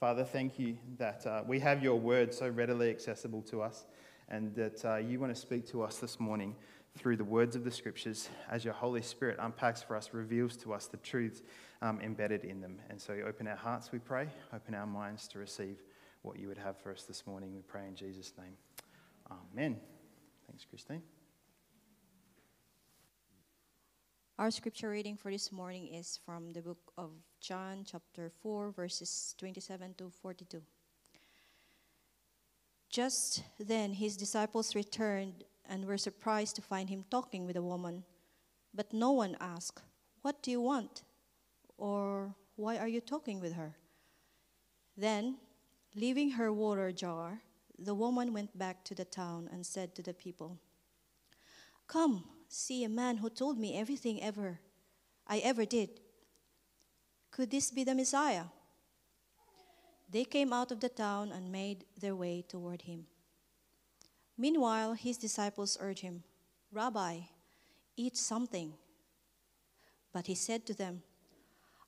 Father, thank you that uh, we have your word so readily accessible to us and that uh, you want to speak to us this morning through the words of the scriptures as your Holy Spirit unpacks for us, reveals to us the truths um, embedded in them. And so open our hearts, we pray, open our minds to receive what you would have for us this morning. We pray in Jesus' name. Amen. Thanks, Christine. Our scripture reading for this morning is from the book of John, chapter 4, verses 27 to 42. Just then his disciples returned and were surprised to find him talking with a woman. But no one asked, What do you want? Or why are you talking with her? Then, leaving her water jar, the woman went back to the town and said to the people, Come, see a man who told me everything ever I ever did. Could this be the Messiah? They came out of the town and made their way toward him. Meanwhile, his disciples urged him, Rabbi, eat something. But he said to them,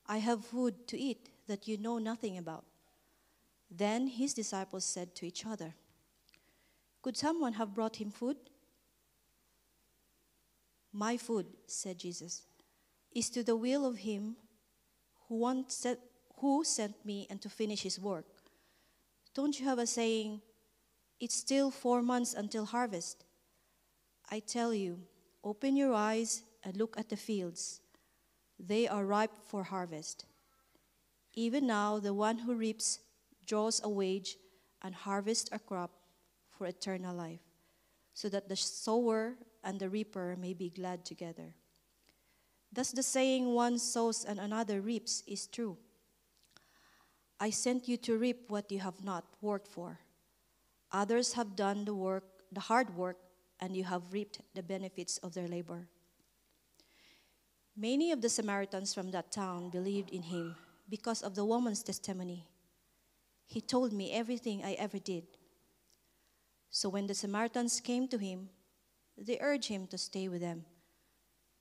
I have food to eat that you know nothing about. Then his disciples said to each other, Could someone have brought him food? My food, said Jesus, is to the will of him who, wants who sent me and to finish his work. Don't you have a saying, it's still four months until harvest? I tell you, open your eyes and look at the fields. They are ripe for harvest. Even now, the one who reaps draws a wage and harvests a crop for eternal life, so that the sower and the reaper may be glad together. Thus, the saying, one sows and another reaps, is true. I sent you to reap what you have not worked for. Others have done the work, the hard work, and you have reaped the benefits of their labor. Many of the Samaritans from that town believed in him because of the woman's testimony. He told me everything I ever did. So when the Samaritans came to him, they urged him to stay with them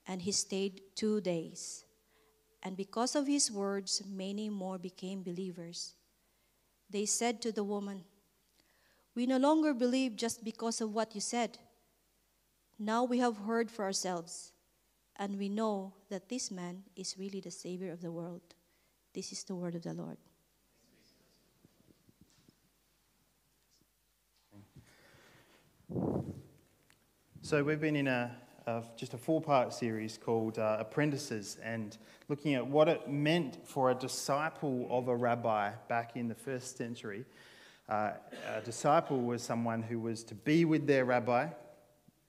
and he stayed two days. And because of his words, many more became believers. They said to the woman, We no longer believe just because of what you said. Now we have heard for ourselves, and we know that this man is really the Savior of the world. This is the word of the Lord. So, we've been in a of just a four part series called uh, Apprentices and looking at what it meant for a disciple of a rabbi back in the first century. Uh, a disciple was someone who was to be with their rabbi,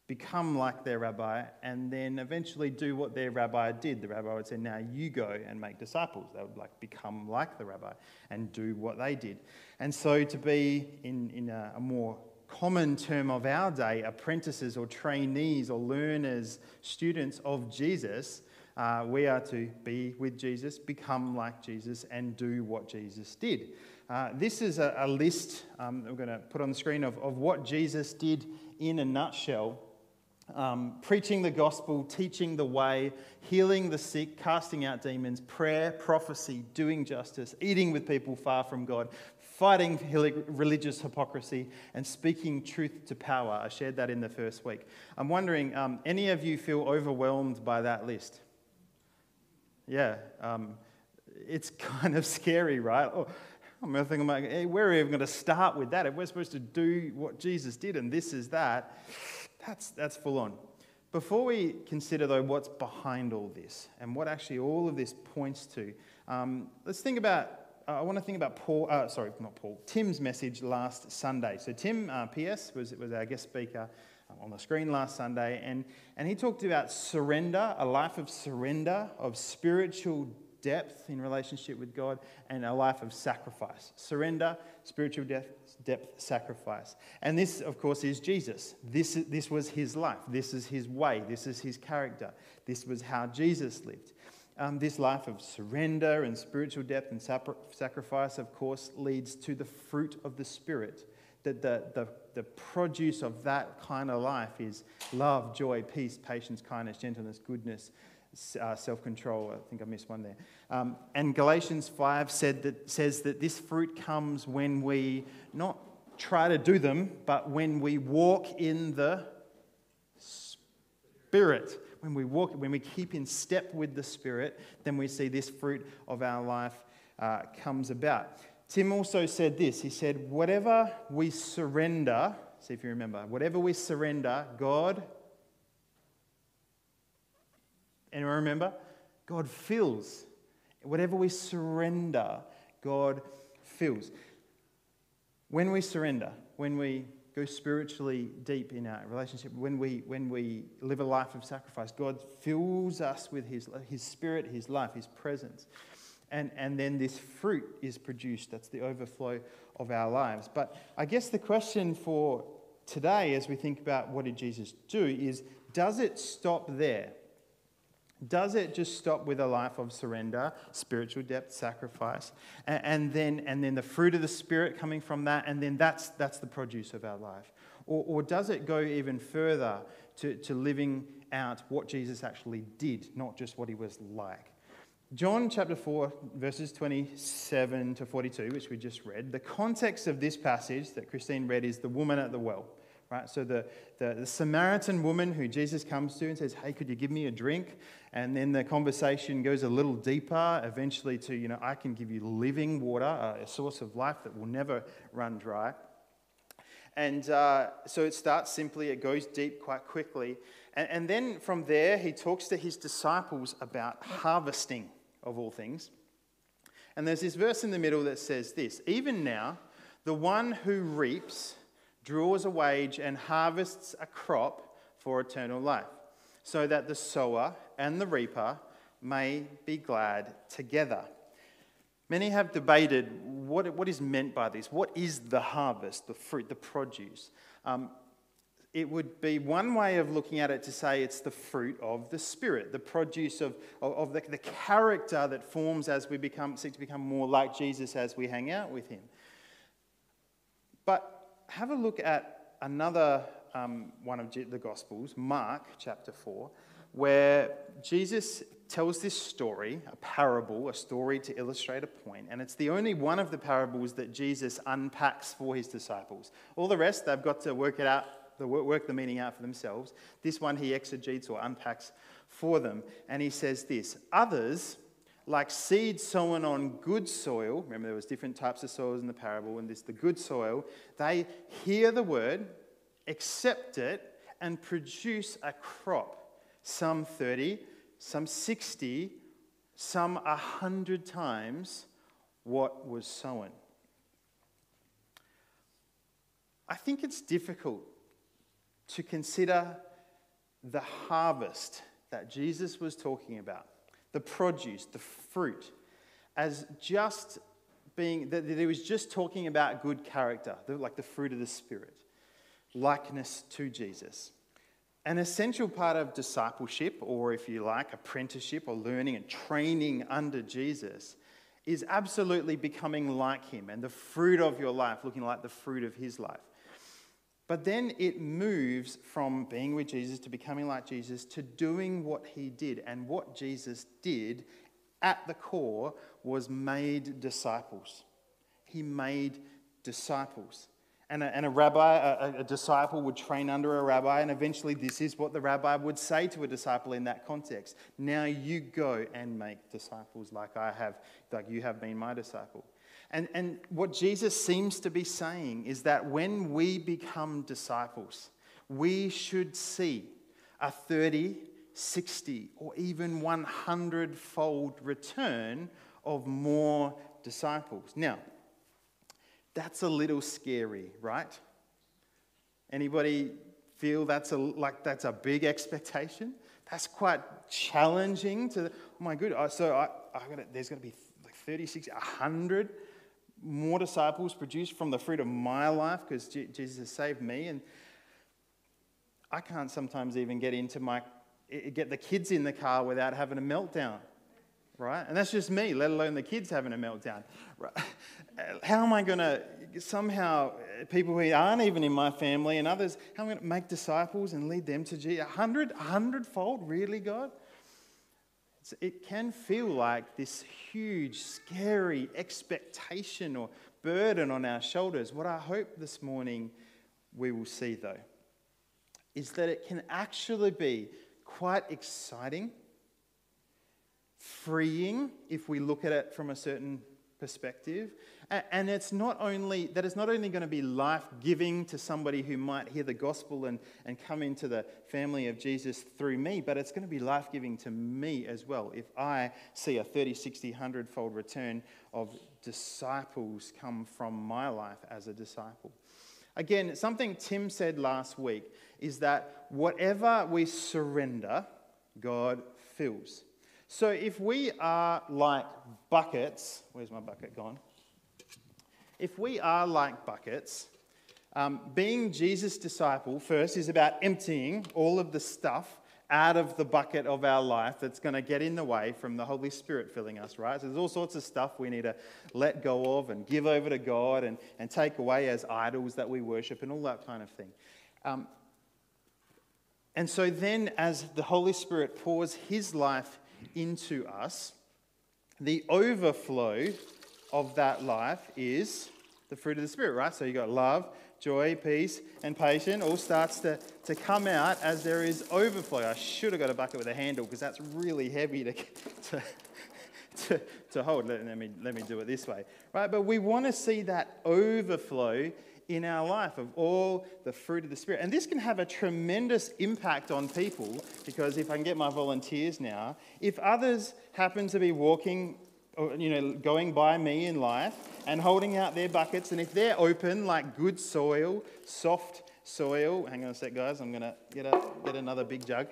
become like their rabbi, and then eventually do what their rabbi did. The rabbi would say, Now you go and make disciples. They would like become like the rabbi and do what they did. And so to be in, in a, a more common term of our day, apprentices or trainees or learners, students of Jesus, uh, we are to be with Jesus, become like Jesus, and do what Jesus did. Uh, this is a, a list um, we're going to put on the screen of, of what Jesus did in a nutshell um, preaching the gospel, teaching the way, healing the sick, casting out demons, prayer, prophecy, doing justice, eating with people far from God, fighting religious hypocrisy, and speaking truth to power. I shared that in the first week. I'm wondering, um, any of you feel overwhelmed by that list? Yeah, um, it's kind of scary, right? Oh, I'm thinking, like, hey, where are we even going to start with that? If we're supposed to do what Jesus did and this is that, that's, that's full on. Before we consider, though, what's behind all this and what actually all of this points to, um, let's think about I want to think about Paul, uh, sorry, not Paul, Tim's message last Sunday. So, Tim, uh, PS, was, was our guest speaker uh, on the screen last Sunday, and, and he talked about surrender, a life of surrender, of spiritual depth in relationship with God, and a life of sacrifice. Surrender, spiritual depth, depth sacrifice. And this, of course, is Jesus. This, this was his life. This is his way. This is his character. This was how Jesus lived. Um, this life of surrender and spiritual depth and sacrifice, of course, leads to the fruit of the Spirit. That the, the, the produce of that kind of life is love, joy, peace, patience, kindness, gentleness, goodness, uh, self control. I think I missed one there. Um, and Galatians 5 said that, says that this fruit comes when we not try to do them, but when we walk in the Spirit. When we walk, when we keep in step with the Spirit, then we see this fruit of our life uh, comes about. Tim also said this. He said, Whatever we surrender, see if you remember, whatever we surrender, God Anyone remember? God fills. Whatever we surrender, God fills. When we surrender, when we go spiritually deep in our relationship, when we, when we live a life of sacrifice, God fills us with His, his Spirit, His life, His presence. And, and then this fruit is produced. That's the overflow of our lives. But I guess the question for today, as we think about what did Jesus do, is does it stop there? Does it just stop with a life of surrender, spiritual depth, sacrifice, and, and, then, and then the fruit of the Spirit coming from that, and then that's, that's the produce of our life? Or, or does it go even further to, to living out what Jesus actually did, not just what he was like? John chapter 4, verses 27 to 42, which we just read, the context of this passage that Christine read is the woman at the well. Right? So the, the, the, Samaritan woman who Jesus comes to and says, Hey, could you give me a drink? And then the conversation goes a little deeper, eventually to, you know, I can give you living water, a source of life that will never run dry. And uh, so it starts simply, it goes deep quite quickly. And, and then from there, he talks to his disciples about harvesting, of all things. And there's this verse in the middle that says this Even now, the one who reaps, draws a wage and harvests a crop for eternal life, so that the sower and the reaper may be glad together. Many have debated what, what is meant by this. What is the harvest, the fruit, the produce? Um, it would be one way of looking at it to say it's the fruit of the Spirit, the produce of, of, of the, the character that forms as we become, seek to become more like Jesus as we hang out with Him. But have a look at another um, one of the Gospels, Mark chapter 4, where Jesus tells this story, a parable, a story to illustrate a point, and it's the only one of the parables that Jesus unpacks for his disciples. All the rest, they've got to work it out, work the meaning out for themselves. This one he exegetes or unpacks for them, and he says this Others, like seed sown on good soil, remember there was different types of soils in the parable, and this the good soil, they hear the word, accept it, and produce a crop. Some 30, some 60, some 100 times what was sown. I think it's difficult to consider the harvest that Jesus was talking about the produce, the fruit, as just being, that, he was just talking about good character, like the fruit of the Spirit, likeness to Jesus. An essential part of discipleship, or if you like, apprenticeship or learning and training under Jesus, is absolutely becoming like him and the fruit of your life looking like the fruit of his life. But then it moves from being with Jesus to becoming like Jesus to doing what he did. And what Jesus did at the core was made disciples. He made disciples. And a, and a rabbi, a, a disciple would train under a rabbi, and eventually, this is what the rabbi would say to a disciple in that context. Now you go and make disciples like I have, like you have been my disciple. And, and what Jesus seems to be saying is that when we become disciples, we should see a 30, 60, or even 100 fold return of more disciples. Now, that's a little scary, right? Anybody feel that's a, like that's a big expectation? That's quite challenging to, oh my goodness, so I, I gotta, there's going to be like 36, 100 more disciples produced from the fruit of my life because Jesus has saved me. And I can't sometimes even get into my get the kids in the car without having a meltdown, right? And that's just me, let alone the kids having a meltdown. Right? How am I going to somehow uh, people who aren't even in my family and others? How am I going to make disciples and lead them to Jesus? A hundred, a hundredfold, really, God? It can feel like this huge, scary expectation or burden on our shoulders. What I hope this morning we will see, though, is that it can actually be quite exciting, freeing if we look at it from a certain perspective. And it's not only that it's not only going to be life giving to somebody who might hear the gospel and, and come into the family of Jesus through me, but it's going to be life giving to me as well if I see a 30, 60, 100 fold return of disciples come from my life as a disciple. Again, something Tim said last week is that whatever we surrender, God fills. So if we are like buckets, where's my bucket gone? If we are like buckets, um, being Jesus' disciple first is about emptying all of the stuff out of the bucket of our life that's going to get in the way from the Holy Spirit filling us, right? So there's all sorts of stuff we need to let go of and give over to God and, and take away as idols that we worship and all that kind of thing. Um, and so then, as the Holy Spirit pours His life into us, the overflow of that life is the fruit of the Spirit, right? So you've got love, joy, peace, and patience all starts to, to come out as there is overflow. I should have got a bucket with a handle because that's really heavy to, to, to, to hold. Let, let me, let me do it this way, right? But we want to see that overflow in our life of all the fruit of the Spirit. And this can have a tremendous impact on people because if I can get my volunteers now, if others happen to be walking you know, going by me in life and holding out their buckets, and if they're open like good soil, soft soil, hang on a sec, guys, I'm going to get, a, get another big jug.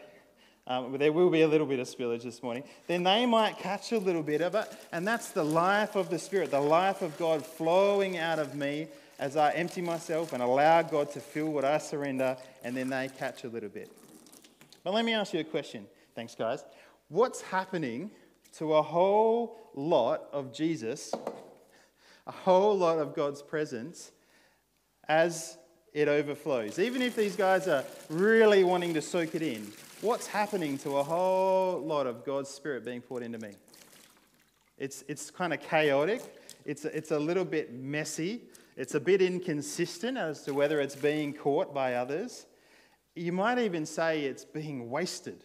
Um, there will be a little bit of spillage this morning. Then they might catch a little bit of it, and that's the life of the Spirit, the life of God flowing out of me as I empty myself and allow God to fill what I surrender, and then they catch a little bit. But let me ask you a question. Thanks, guys. What's happening to a whole lot of Jesus, a whole lot of God's presence as it overflows? Even if these guys are really wanting to soak it in, what's happening to a whole lot of God's Spirit being poured into me? It's, it's kind of chaotic, it's, it's a little bit messy, it's a bit inconsistent as to whether it's being caught by others. You might even say it's being wasted.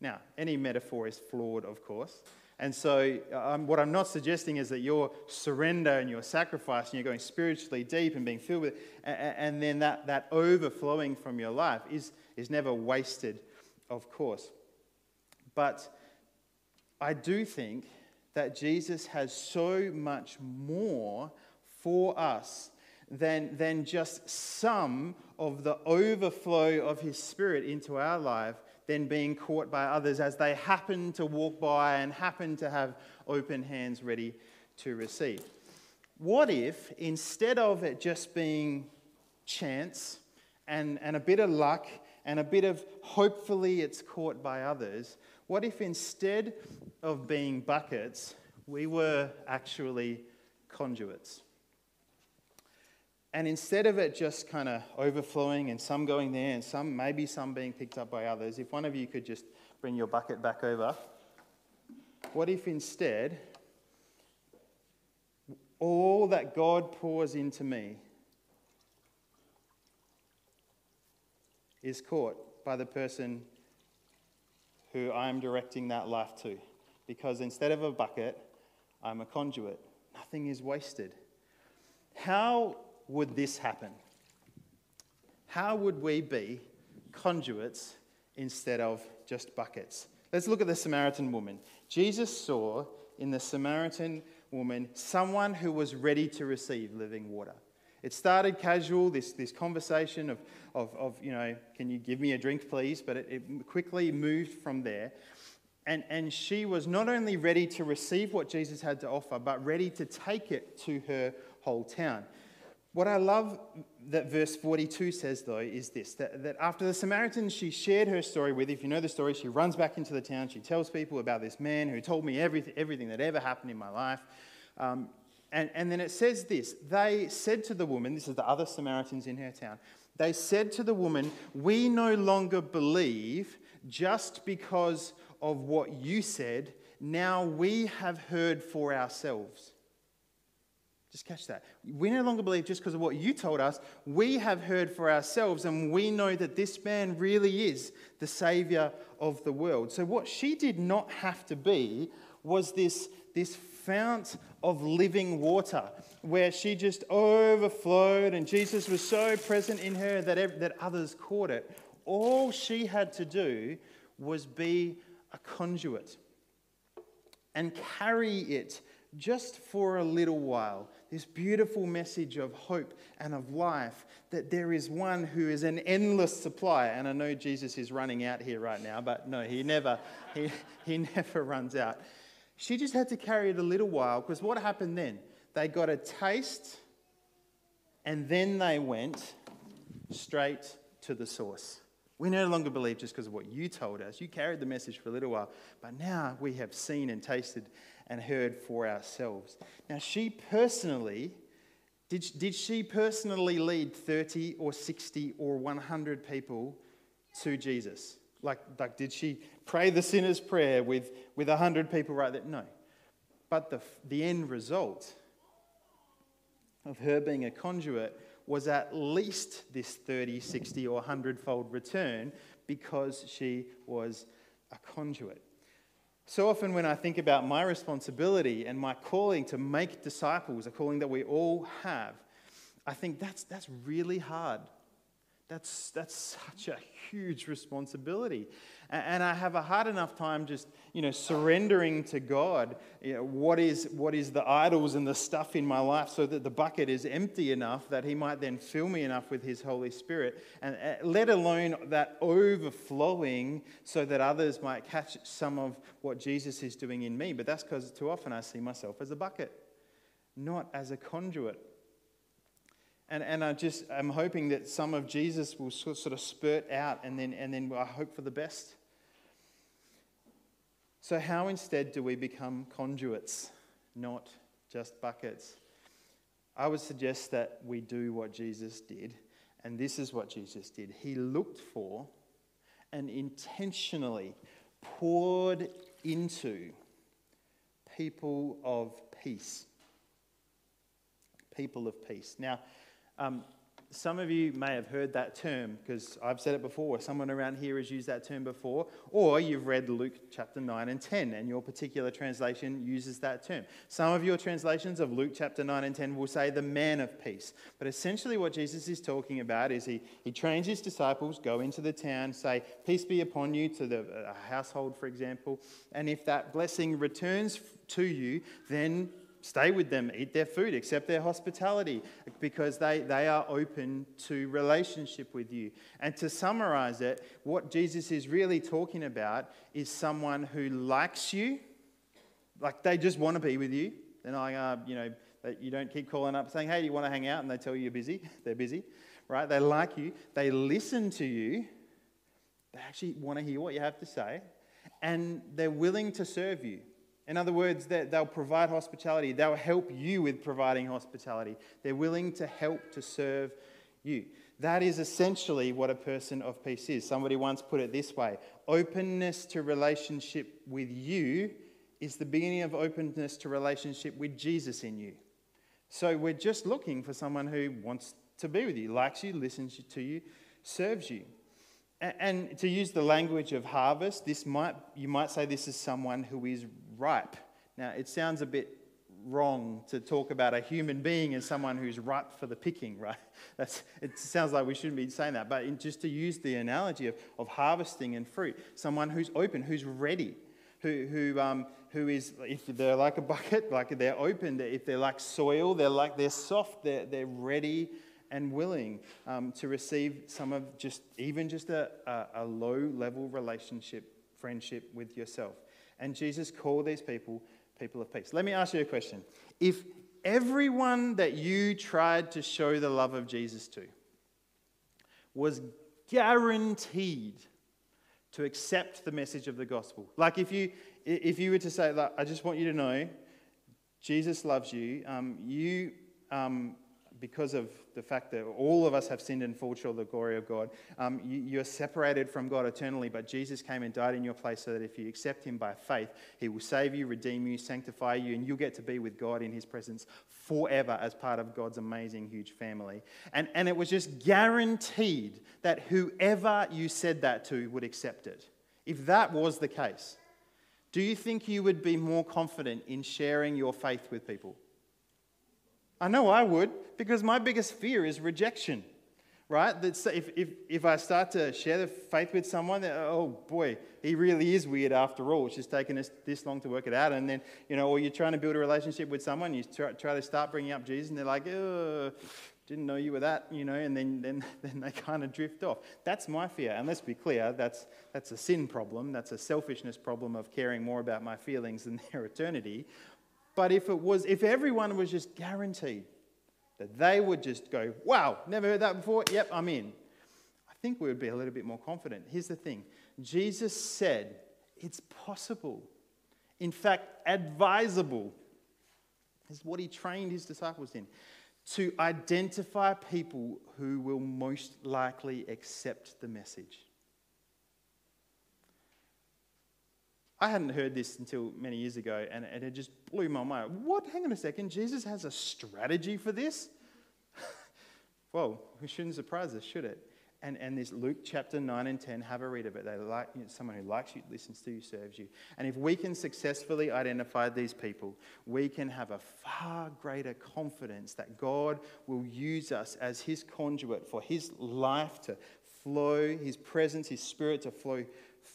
Now, any metaphor is flawed, of course. And so, um, what I'm not suggesting is that your surrender and your sacrifice and you're going spiritually deep and being filled with it, and, and then that, that overflowing from your life is, is never wasted, of course. But I do think that Jesus has so much more for us than, than just some of the overflow of his spirit into our life than being caught by others as they happen to walk by and happen to have open hands ready to receive. What if, instead of it just being chance and, and a bit of luck and a bit of hopefully it's caught by others, what if instead of being buckets, we were actually conduits? And instead of it just kind of overflowing and some going there and some, maybe some being picked up by others, if one of you could just bring your bucket back over, what if instead all that God pours into me is caught by the person who I'm directing that life to? Because instead of a bucket, I'm a conduit. Nothing is wasted. How would this happen? How would we be conduits instead of just buckets? Let's look at the Samaritan woman. Jesus saw in the Samaritan woman someone who was ready to receive living water. It started casual, this, this conversation of, of, of, you know, can you give me a drink, please? But it, it quickly moved from there. And, and she was not only ready to receive what Jesus had to offer, but ready to take it to her whole town. What I love that verse 42 says, though, is this that, that after the Samaritan she shared her story with, if you know the story, she runs back into the town. She tells people about this man who told me everything, everything that ever happened in my life. Um, and, and then it says this They said to the woman, this is the other Samaritans in her town, they said to the woman, We no longer believe just because of what you said, now we have heard for ourselves. Just catch that. We no longer believe just because of what you told us. We have heard for ourselves, and we know that this man really is the Savior of the world. So, what she did not have to be was this, this fount of living water where she just overflowed, and Jesus was so present in her that, that others caught it. All she had to do was be a conduit and carry it just for a little while this beautiful message of hope and of life that there is one who is an endless supply. And I know Jesus is running out here right now, but no, he never, he, he never runs out. She just had to carry it a little while because what happened then? They got a taste and then they went straight to the source. We no longer believe just because of what you told us. You carried the message for a little while, but now we have seen and tasted and heard for ourselves. Now, she personally, did, did she personally lead 30 or 60 or 100 people to Jesus? Like, like did she pray the sinner's prayer with, with 100 people right there? No. But the, the end result of her being a conduit was at least this 30, 60, or 100 fold return because she was a conduit. So often, when I think about my responsibility and my calling to make disciples, a calling that we all have, I think that's, that's really hard. That's, that's such a huge responsibility. And I have a hard enough time just, you know, surrendering to God you know, what, is, what is the idols and the stuff in my life so that the bucket is empty enough that He might then fill me enough with His Holy Spirit. And uh, let alone that overflowing so that others might catch some of what Jesus is doing in me. But that's because too often I see myself as a bucket, not as a conduit and, and I just, I'm hoping that some of Jesus will sort of spurt out and then, and then I hope for the best. So, how instead do we become conduits, not just buckets? I would suggest that we do what Jesus did, and this is what Jesus did. He looked for and intentionally poured into people of peace. People of peace. Now, um, some of you may have heard that term because I've said it before, someone around here has used that term before, or you've read Luke chapter 9 and 10, and your particular translation uses that term. Some of your translations of Luke chapter 9 and 10 will say the man of peace. But essentially, what Jesus is talking about is he, he trains his disciples, go into the town, say, Peace be upon you to the household, for example, and if that blessing returns to you, then stay with them, eat their food, accept their hospitality, because they, they are open to relationship with you. And to summarize it, what Jesus is really talking about is someone who likes you, like they just want to be with you. They're not like, uh, you know, that you don't keep calling up saying, hey, do you want to hang out? And they tell you you're busy. They're busy, right? They like you. They listen to you. They actually want to hear what you have to say. And they're willing to serve you. In other words, they'll provide hospitality. They'll help you with providing hospitality. They're willing to help to serve you. That is essentially what a person of peace is. Somebody once put it this way openness to relationship with you is the beginning of openness to relationship with Jesus in you. So we're just looking for someone who wants to be with you, likes you, listens to you, serves you. And to use the language of harvest, this might, you might say this is someone who is ripe. Now, it sounds a bit wrong to talk about a human being as someone who's ripe for the picking, right? That's, it sounds like we shouldn't be saying that, but in, just to use the analogy of, of harvesting and fruit, someone who's open, who's ready, who, who, um, who is, if they're like a bucket, like they're open, if they're like soil, they're like, they're soft, they're, they're ready and willing um, to receive some of just, even just a, a, a low level relationship, friendship with yourself. And Jesus called these people people of peace. Let me ask you a question. If everyone that you tried to show the love of Jesus to was guaranteed to accept the message of the gospel, like if you, if you were to say, I just want you to know, Jesus loves you, um, you um, because of the fact that all of us have sinned and fall short of the glory of God, um, you, you're separated from God eternally. But Jesus came and died in your place so that if you accept Him by faith, He will save you, redeem you, sanctify you, and you'll get to be with God in His presence forever as part of God's amazing, huge family. And, and it was just guaranteed that whoever you said that to would accept it. If that was the case, do you think you would be more confident in sharing your faith with people? I know I would, because my biggest fear is rejection, right? That if, if, if I start to share the faith with someone, oh boy, he really is weird after all. It's just taken us this long to work it out. And then, you know, or you're trying to build a relationship with someone, you try, try to start bringing up Jesus, and they're like, oh, didn't know you were that, you know, and then, then, then they kind of drift off. That's my fear. And let's be clear, that's, that's a sin problem. That's a selfishness problem of caring more about my feelings than their eternity. But if it was, if everyone was just guaranteed that they would just go, wow, never heard that before, yep, I'm in, I think we would be a little bit more confident. Here's the thing Jesus said it's possible, in fact, advisable, is what he trained his disciples in, to identify people who will most likely accept the message. I hadn't heard this until many years ago, and, and it just blew my mind. What? Hang on a second. Jesus has a strategy for this? well, it shouldn't surprise us, should it? And, and this Luke chapter 9 and 10, have a read of it. They like you know, someone who likes you, listens to you, serves you. And if we can successfully identify these people, we can have a far greater confidence that God will use us as his conduit for his life to flow, his presence, his spirit to flow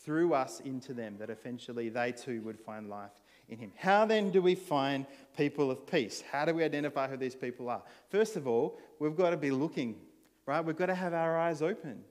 through us into them, that eventually they too would find life in him. How then do we find people of peace? How do we identify who these people are? First of all, we've got to be looking, right? We've got to have our eyes open.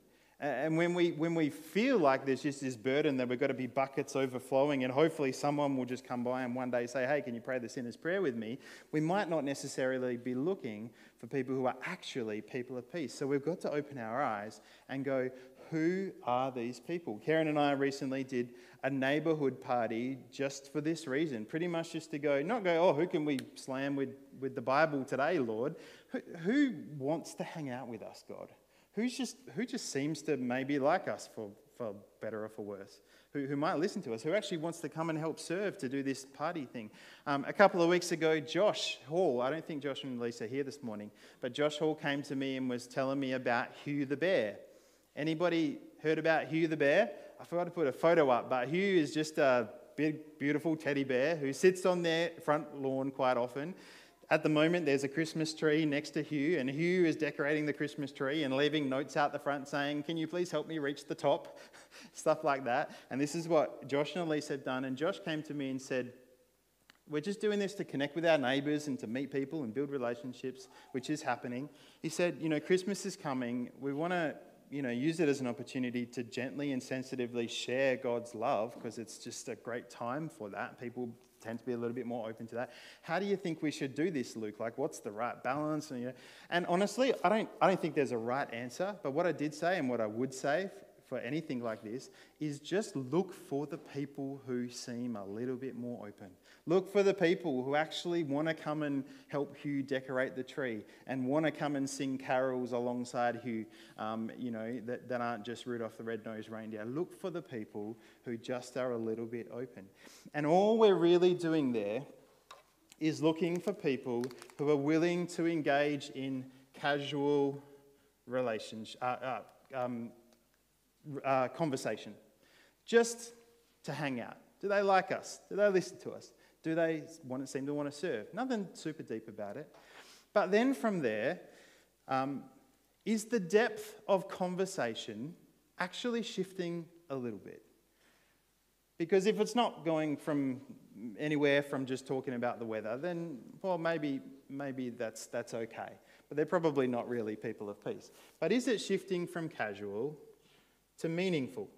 And when we, when we feel like there's just this burden that we've got to be buckets overflowing, and hopefully someone will just come by and one day say, Hey, can you pray the sinner's prayer with me? We might not necessarily be looking for people who are actually people of peace. So we've got to open our eyes and go, who are these people? Karen and I recently did a neighborhood party just for this reason, pretty much just to go, not go, oh, who can we slam with, with the Bible today, Lord? Who, who wants to hang out with us, God? Who's just, who just seems to maybe like us for, for better or for worse? Who, who might listen to us, who actually wants to come and help serve to do this party thing. Um, a couple of weeks ago, Josh Hall, I don't think Josh and Lisa are here this morning, but Josh Hall came to me and was telling me about Hugh the Bear. Anybody heard about Hugh the bear? I forgot to put a photo up, but Hugh is just a big, beautiful teddy bear who sits on their front lawn quite often. At the moment, there's a Christmas tree next to Hugh, and Hugh is decorating the Christmas tree and leaving notes out the front saying, Can you please help me reach the top? Stuff like that. And this is what Josh and Elise have done. And Josh came to me and said, We're just doing this to connect with our neighbours and to meet people and build relationships, which is happening. He said, You know, Christmas is coming. We want to you know, use it as an opportunity to gently and sensitively share God's love because it's just a great time for that. People tend to be a little bit more open to that. How do you think we should do this, Luke? Like, what's the right balance? And, you know, and honestly, I don't, I don't think there's a right answer. But what I did say and what I would say for anything like this is just look for the people who seem a little bit more open. Look for the people who actually want to come and help Hugh decorate the tree and want to come and sing carols alongside Hugh, um, you know, that, that aren't just Rudolph the Red-Nosed Reindeer. Look for the people who just are a little bit open. And all we're really doing there is looking for people who are willing to engage in casual relations, uh, uh, um, uh, conversation, just to hang out. Do they like us? Do they listen to us? Do they want to seem to want to serve? Nothing super deep about it. But then from there, um, is the depth of conversation actually shifting a little bit? Because if it's not going from anywhere from just talking about the weather, then well maybe maybe that's that's okay. But they're probably not really people of peace. But is it shifting from casual to meaningful.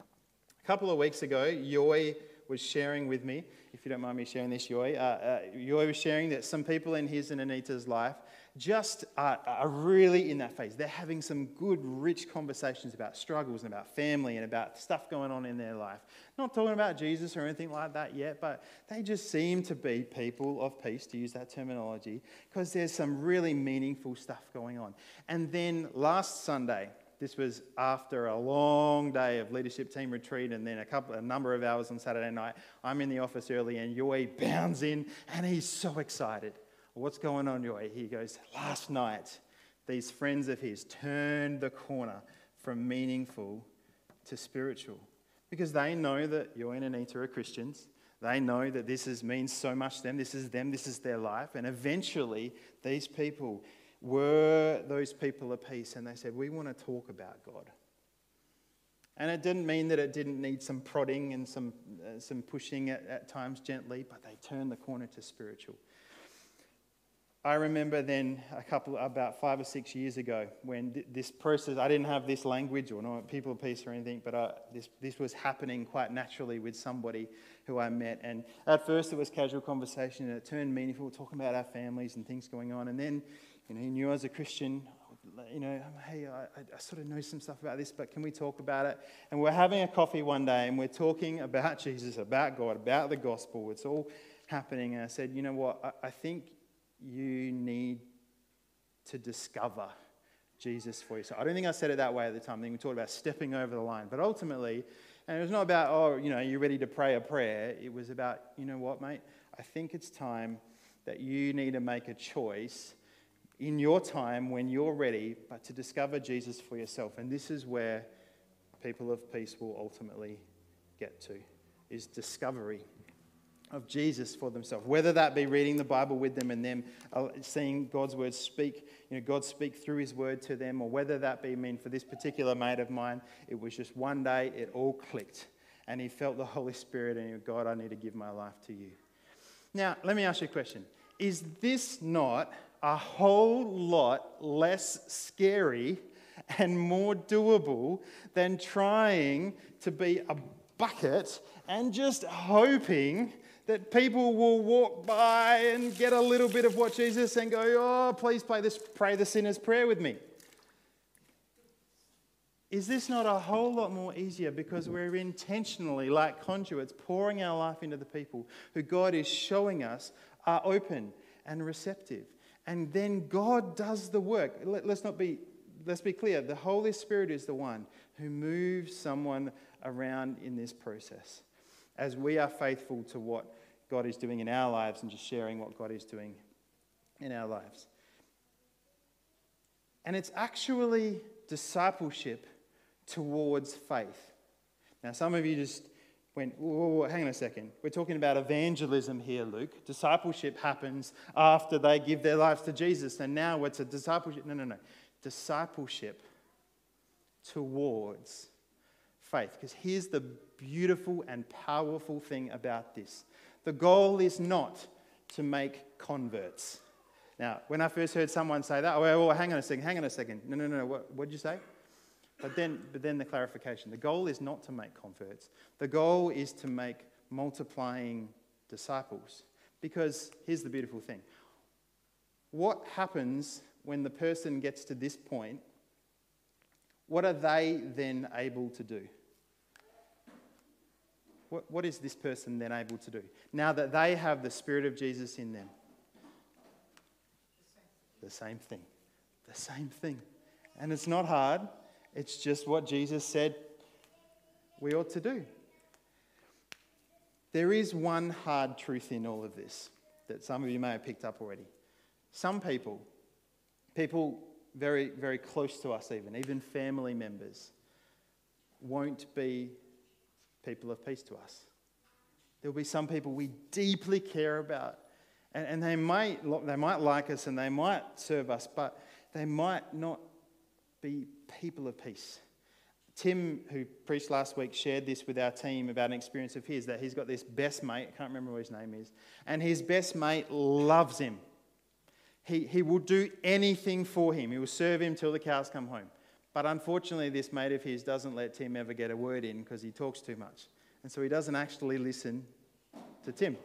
A couple of weeks ago, Yoy was sharing with me, if you don't mind me sharing this, Yoy, uh, uh, Yoy was sharing that some people in his and Anita's life just are, are really in that phase. They're having some good, rich conversations about struggles and about family and about stuff going on in their life. Not talking about Jesus or anything like that yet, but they just seem to be people of peace, to use that terminology, because there's some really meaningful stuff going on. And then last Sunday, this was after a long day of leadership team retreat and then a couple a number of hours on Saturday night. I'm in the office early and Yoy bounds in and he's so excited. What's going on, Yoy? He goes, Last night, these friends of his turned the corner from meaningful to spiritual because they know that Yoy and Anita are Christians. They know that this is, means so much to them. This is them. This is their life. And eventually, these people were those people of peace. And they said, We want to talk about God. And it didn't mean that it didn't need some prodding and some, uh, some pushing at, at times gently, but they turned the corner to spiritual. I remember then a couple, about five or six years ago, when this process, I didn't have this language or not people peace or anything, but uh, this, this was happening quite naturally with somebody who I met. And at first it was casual conversation and it turned meaningful, talking about our families and things going on. And then, you know, he knew as a Christian, you know, hey, I, I, sort of know some stuff about this, but can we talk about it? And we're having a coffee one day and we're talking about Jesus, about God, about the gospel. It's all happening. And I said, you know what? I, I think you need to discover Jesus for yourself. I don't think I said it that way at the time. I think we talked about stepping over the line. But ultimately, and it was not about, oh, you know, you're ready to pray a prayer. It was about, you know what, mate? I think it's time that you need to make a choice in your time when you're ready, but to discover Jesus for yourself. And this is where people of peace will ultimately get to, is discovery of Jesus for themselves, whether that be reading the Bible with them and them uh, seeing God's word speak, you know, God speak through his word to them, or whether that be, I mean, for this particular mate of mine, it was just one day it all clicked and he felt the Holy Spirit and he, God, I need to give my life to you. Now, let me ask you a question. Is this not a whole lot less scary and more doable than trying to be a bucket and just hoping that people will walk by and get a little bit of what Jesus and go, oh, please play this, pray the sinner's prayer with me. Is this not a whole lot more easier because we're intentionally, like conduits, pouring our life into the people who God is showing us are open and receptive? And then God does the work. Let, us not be, let's be clear. The Holy Spirit is the one who moves someone around in this process as we are faithful to what God is doing in our lives and just sharing what God is doing in our lives. And it's actually discipleship towards faith. Now, some of you just went, whoa, hang on a second. We're talking about evangelism here, Luke. Discipleship happens after they give their lives to Jesus, and now it's a discipleship. No, no, no. Discipleship towards faith. Because here's the beautiful and powerful thing about this the goal is not to make converts. Now, when I first heard someone say that, oh, hang on a second, hang on a second. No, no, no, what did you say? But then, but then the clarification the goal is not to make converts, the goal is to make multiplying disciples. Because here's the beautiful thing what happens when the person gets to this point? What are they then able to do? What, what is this person then able to do? Now that they have the Spirit of Jesus in them. The same thing. The same thing. And it's not hard, it's just what Jesus said we ought to do. There is one hard truth in all of this that some of you may have picked up already. Some people, people very, very close to us, even, even family members, won't be people of peace to us. There'll be some people we deeply care about, and, and they, might, they might like us and they might serve us, but they might not be people of peace. Tim, who preached last week, shared this with our team about an experience of his that he's got this best mate, I can't remember what his name is, and his best mate loves him. He, he will do anything for him, he will serve him till the cows come home. But unfortunately, this mate of his doesn't let Tim ever get a word in because he talks too much. And so he doesn't actually listen to Tim.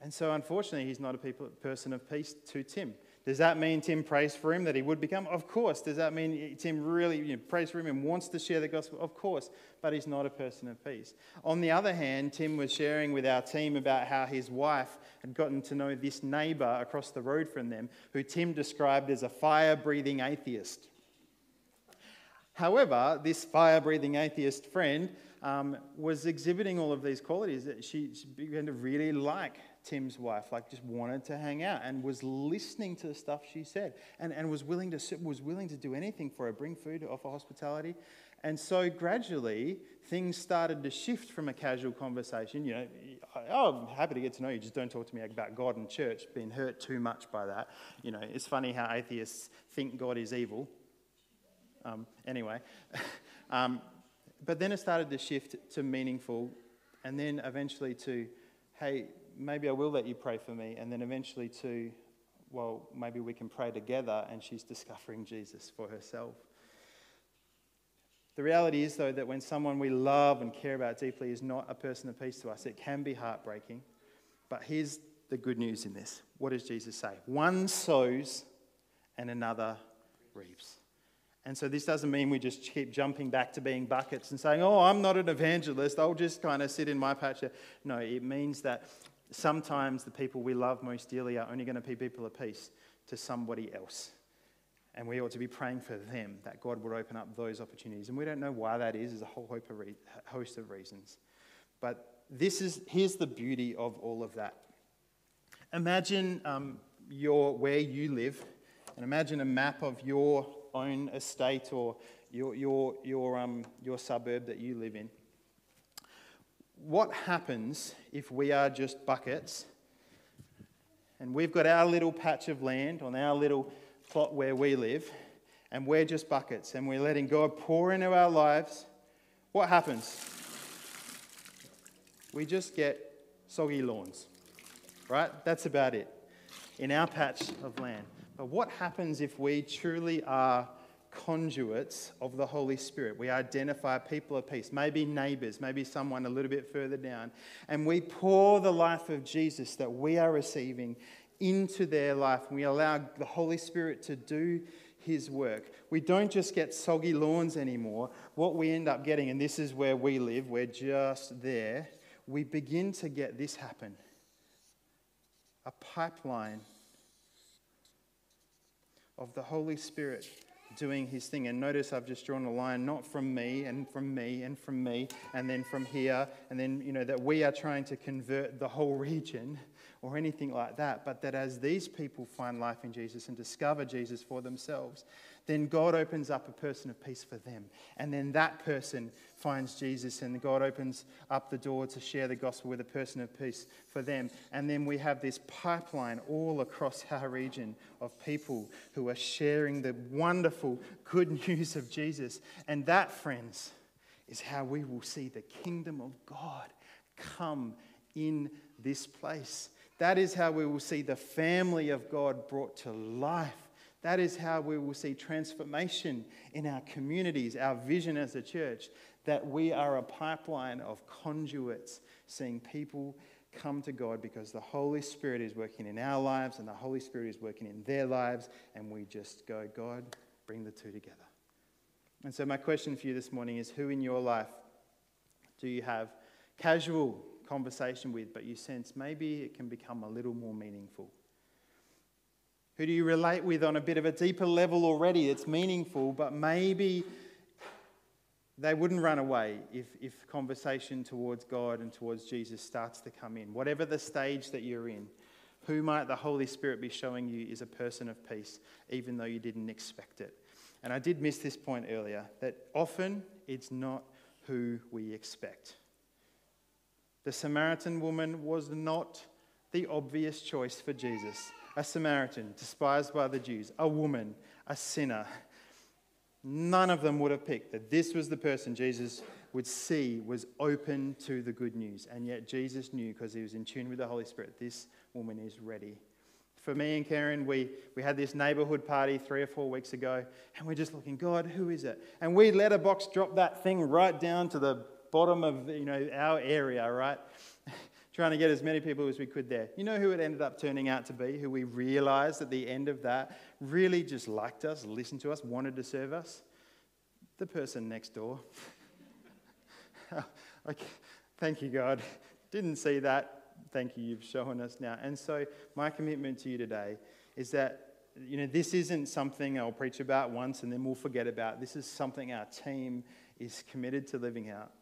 And so, unfortunately, he's not a people, person of peace to Tim. Does that mean Tim prays for him that he would become? Of course. Does that mean Tim really you know, prays for him and wants to share the gospel? Of course. But he's not a person of peace. On the other hand, Tim was sharing with our team about how his wife had gotten to know this neighbor across the road from them, who Tim described as a fire breathing atheist. However, this fire breathing atheist friend um, was exhibiting all of these qualities that she, she began to really like Tim's wife, like just wanted to hang out and was listening to the stuff she said and, and was, willing to, was willing to do anything for her, bring food, offer hospitality. And so gradually, things started to shift from a casual conversation. You know, oh, I'm happy to get to know you, just don't talk to me about God and church, being hurt too much by that. You know, it's funny how atheists think God is evil. Um, anyway, um, but then it started to shift to meaningful, and then eventually to, hey, maybe I will let you pray for me, and then eventually to, well, maybe we can pray together, and she's discovering Jesus for herself. The reality is, though, that when someone we love and care about deeply is not a person of peace to us, it can be heartbreaking. But here's the good news in this. What does Jesus say? One sows and another reaps. And so this doesn't mean we just keep jumping back to being buckets and saying, oh, I'm not an evangelist, I'll just kind of sit in my patch. No, it means that sometimes the people we love most dearly are only going to be people of peace to somebody else. And we ought to be praying for them that God would open up those opportunities. And we don't know why that is, there's a whole host of reasons. But this is, here's the beauty of all of that. Imagine um, your, where you live, and imagine a map of your own estate or your, your, your, um, your suburb that you live in. What happens if we are just buckets and we've got our little patch of land on our little plot where we live and we're just buckets and we're letting God pour into our lives? What happens? We just get soggy lawns, right? That's about it in our patch of land. But what happens if we truly are conduits of the Holy Spirit? We identify people of peace, maybe neighbors, maybe someone a little bit further down, and we pour the life of Jesus that we are receiving into their life, and we allow the Holy Spirit to do his work. We don't just get soggy lawns anymore. What we end up getting, and this is where we live, we're just there, we begin to get this happen a pipeline of the Holy Spirit doing his thing. And notice I've just drawn a line not from me and from me and from me and then from here and then, you know, that we are trying to convert the whole region or anything like that, but that as these people find life in Jesus and discover Jesus for themselves, then God opens up a person of peace for them. And then that person finds Jesus, and God opens up the door to share the gospel with a person of peace for them. And then we have this pipeline all across our region of people who are sharing the wonderful good news of Jesus. And that, friends, is how we will see the kingdom of God come in this place. That is how we will see the family of God brought to life that is how we will see transformation in our communities, our vision as a church, that we are a pipeline of conduits, seeing people come to God because the Holy Spirit is working in our lives and the Holy Spirit is working in their lives, and we just go, God, bring the two together. And so, my question for you this morning is who in your life do you have casual conversation with, but you sense maybe it can become a little more meaningful? Who do you relate with on a bit of a deeper level already? It's meaningful, but maybe they wouldn't run away if, if conversation towards God and towards Jesus starts to come in. Whatever the stage that you're in, who might the Holy Spirit be showing you is a person of peace, even though you didn't expect it? And I did miss this point earlier that often it's not who we expect. The Samaritan woman was not the obvious choice for Jesus a Samaritan, despised by the Jews, a woman, a sinner. None of them would have picked that this was the person Jesus would see was open to the good news. And yet Jesus knew because he was in tune with the Holy Spirit, this woman is ready. For me and Karen, we, we had this neighborhood party three or four weeks ago, and we're just looking, God, who is it? And we let a box drop that thing right down to the bottom of you know, our area, right? Trying to get as many people as we could there. You know who it ended up turning out to be, who we realized at the end of that really just liked us, listened to us, wanted to serve us? The person next door. Thank you, God. Didn't see that. Thank you, you've shown us now. And so, my commitment to you today is that you know, this isn't something I'll preach about once and then we'll forget about. This is something our team is committed to living out.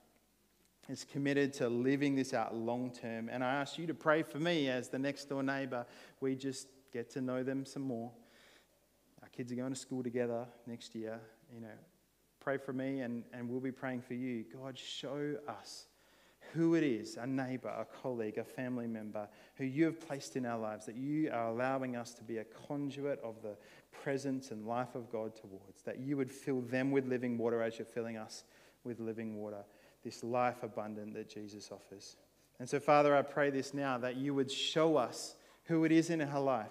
Is committed to living this out long term. And I ask you to pray for me as the next door neighbor. We just get to know them some more. Our kids are going to school together next year. You know, pray for me and, and we'll be praying for you. God, show us who it is a neighbor, a colleague, a family member who you have placed in our lives, that you are allowing us to be a conduit of the presence and life of God towards, that you would fill them with living water as you're filling us with living water, this life abundant that Jesus offers. And so, Father, I pray this now that you would show us who it is in our life.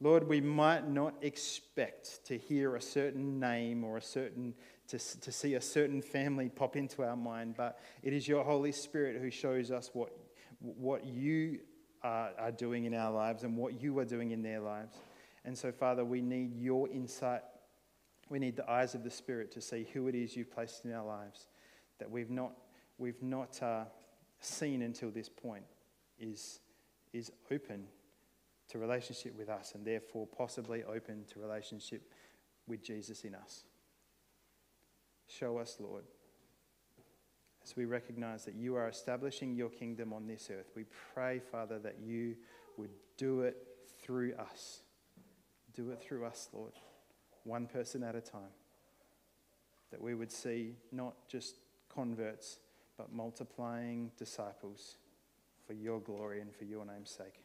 Lord, we might not expect to hear a certain name or a certain to, to see a certain family pop into our mind, but it is your Holy Spirit who shows us what, what you are, are doing in our lives and what you are doing in their lives. And so, Father, we need your insight. We need the eyes of the Spirit to see who it is you've placed in our lives that we've not, we've not uh, seen until this point is, is open to relationship with us and therefore possibly open to relationship with Jesus in us. Show us, Lord, as we recognize that you are establishing your kingdom on this earth. We pray, Father, that you would do it through us. Do it through us, Lord, one person at a time. That we would see not just converts, but multiplying disciples for your glory and for your name's sake.